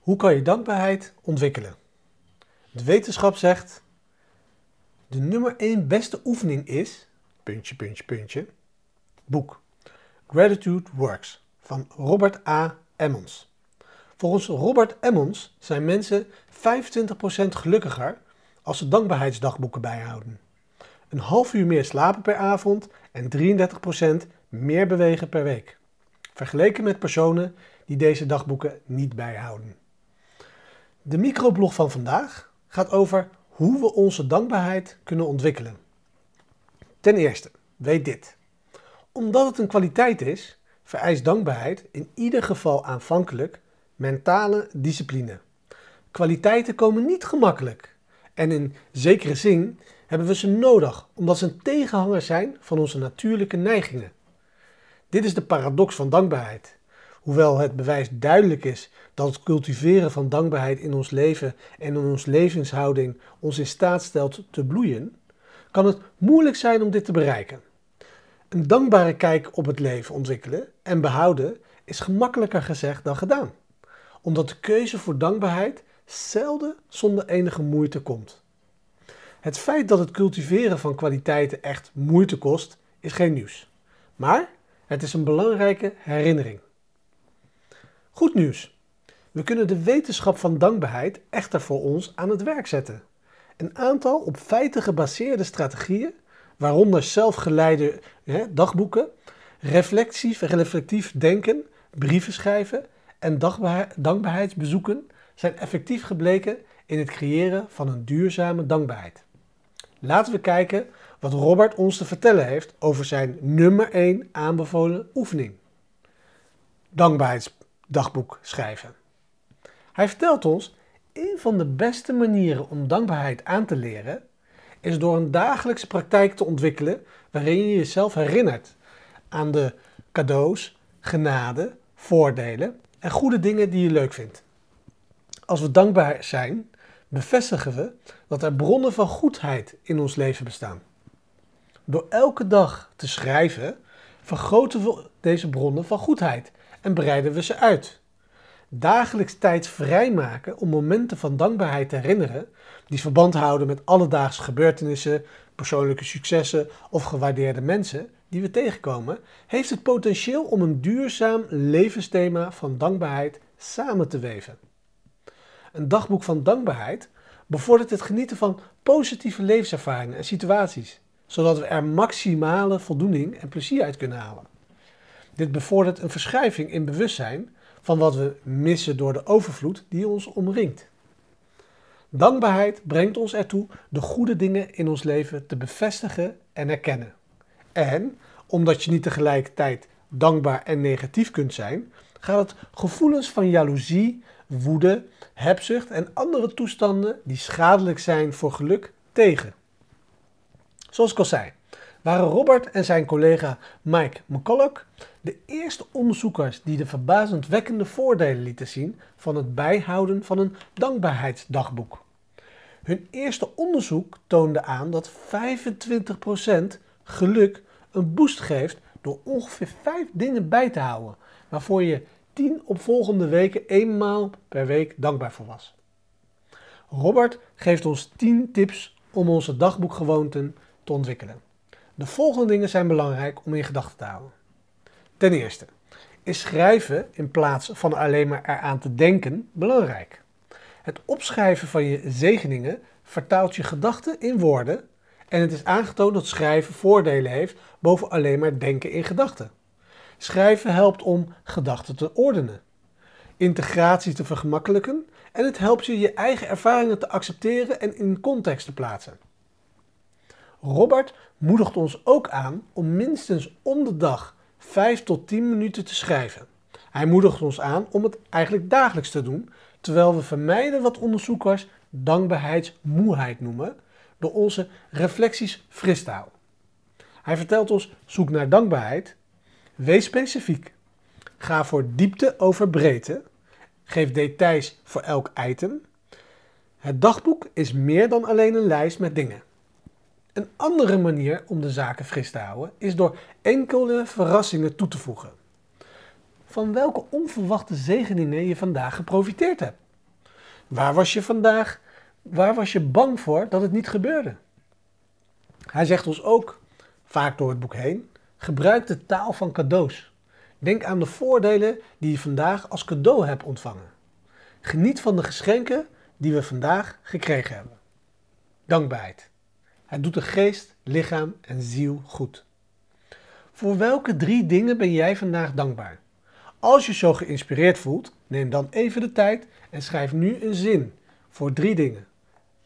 Hoe kan je dankbaarheid ontwikkelen? De wetenschap zegt: de nummer 1 beste oefening is. Puntje, puntje, puntje. Boek Gratitude Works van Robert A. Emmons. Volgens Robert Emmons zijn mensen 25% gelukkiger als ze dankbaarheidsdagboeken bijhouden. Een half uur meer slapen per avond en 33% meer bewegen per week. Vergeleken met personen die deze dagboeken niet bijhouden. De microblog van vandaag gaat over hoe we onze dankbaarheid kunnen ontwikkelen. Ten eerste, weet dit. Omdat het een kwaliteit is, vereist dankbaarheid in ieder geval aanvankelijk mentale discipline. Kwaliteiten komen niet gemakkelijk en in zekere zin hebben we ze nodig omdat ze een tegenhanger zijn van onze natuurlijke neigingen. Dit is de paradox van dankbaarheid. Hoewel het bewijs duidelijk is dat het cultiveren van dankbaarheid in ons leven en in onze levenshouding ons in staat stelt te bloeien, kan het moeilijk zijn om dit te bereiken. Een dankbare kijk op het leven ontwikkelen en behouden is gemakkelijker gezegd dan gedaan, omdat de keuze voor dankbaarheid zelden zonder enige moeite komt. Het feit dat het cultiveren van kwaliteiten echt moeite kost, is geen nieuws. Maar het is een belangrijke herinnering. Goed nieuws. We kunnen de wetenschap van dankbaarheid echter voor ons aan het werk zetten. Een aantal op feiten gebaseerde strategieën, waaronder zelfgeleide hè, dagboeken, reflectief, reflectief denken, brieven schrijven en dankbaarheidsbezoeken, zijn effectief gebleken in het creëren van een duurzame dankbaarheid. Laten we kijken wat Robert ons te vertellen heeft over zijn nummer 1 aanbevolen oefening. Dankbaarheidsdagboek schrijven. Hij vertelt ons, een van de beste manieren om dankbaarheid aan te leren, is door een dagelijkse praktijk te ontwikkelen waarin je jezelf herinnert aan de cadeaus, genade, voordelen en goede dingen die je leuk vindt. Als we dankbaar zijn, bevestigen we dat er bronnen van goedheid in ons leven bestaan. Door elke dag te schrijven, vergroten we deze bronnen van goedheid en breiden we ze uit. Dagelijks tijd vrijmaken om momenten van dankbaarheid te herinneren, die verband houden met alledaagse gebeurtenissen, persoonlijke successen of gewaardeerde mensen die we tegenkomen, heeft het potentieel om een duurzaam levensthema van dankbaarheid samen te weven. Een dagboek van dankbaarheid bevordert het genieten van positieve levenservaringen en situaties, zodat we er maximale voldoening en plezier uit kunnen halen. Dit bevordert een verschuiving in bewustzijn van wat we missen door de overvloed die ons omringt. Dankbaarheid brengt ons ertoe de goede dingen in ons leven te bevestigen en erkennen. En omdat je niet tegelijkertijd dankbaar en negatief kunt zijn, gaat het gevoelens van jaloezie, woede, hebzucht en andere toestanden die schadelijk zijn voor geluk tegen. Zoals ik al zei, waren Robert en zijn collega Mike McCulloch de eerste onderzoekers die de verbazendwekkende voordelen lieten zien van het bijhouden van een dankbaarheidsdagboek. Hun eerste onderzoek toonde aan dat 25% geluk een boost geeft door ongeveer 5 dingen bij te houden, waarvoor je 10 opvolgende weken eenmaal per week dankbaar voor was. Robert geeft ons 10 tips om onze dagboekgewoonten te ontwikkelen. De volgende dingen zijn belangrijk om in gedachten te houden. Ten eerste is schrijven in plaats van alleen maar eraan te denken belangrijk. Het opschrijven van je zegeningen vertaalt je gedachten in woorden en het is aangetoond dat schrijven voordelen heeft boven alleen maar denken in gedachten. Schrijven helpt om gedachten te ordenen, integratie te vergemakkelijken en het helpt je je eigen ervaringen te accepteren en in context te plaatsen. Robert moedigt ons ook aan om minstens om de dag 5 tot 10 minuten te schrijven. Hij moedigt ons aan om het eigenlijk dagelijks te doen, terwijl we vermijden wat onderzoekers dankbaarheidsmoeheid noemen, door onze reflecties fris te houden. Hij vertelt ons: zoek naar dankbaarheid, wees specifiek, ga voor diepte over breedte, geef details voor elk item. Het dagboek is meer dan alleen een lijst met dingen. Een andere manier om de zaken fris te houden is door enkele verrassingen toe te voegen. Van welke onverwachte zegeningen je vandaag geprofiteerd hebt. Waar was je vandaag? Waar was je bang voor dat het niet gebeurde? Hij zegt ons ook, vaak door het boek heen, gebruik de taal van cadeaus. Denk aan de voordelen die je vandaag als cadeau hebt ontvangen. Geniet van de geschenken die we vandaag gekregen hebben. Dankbaarheid. Het doet de geest, lichaam en ziel goed. Voor welke drie dingen ben jij vandaag dankbaar? Als je zo geïnspireerd voelt, neem dan even de tijd en schrijf nu een zin voor drie dingen.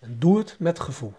En doe het met gevoel.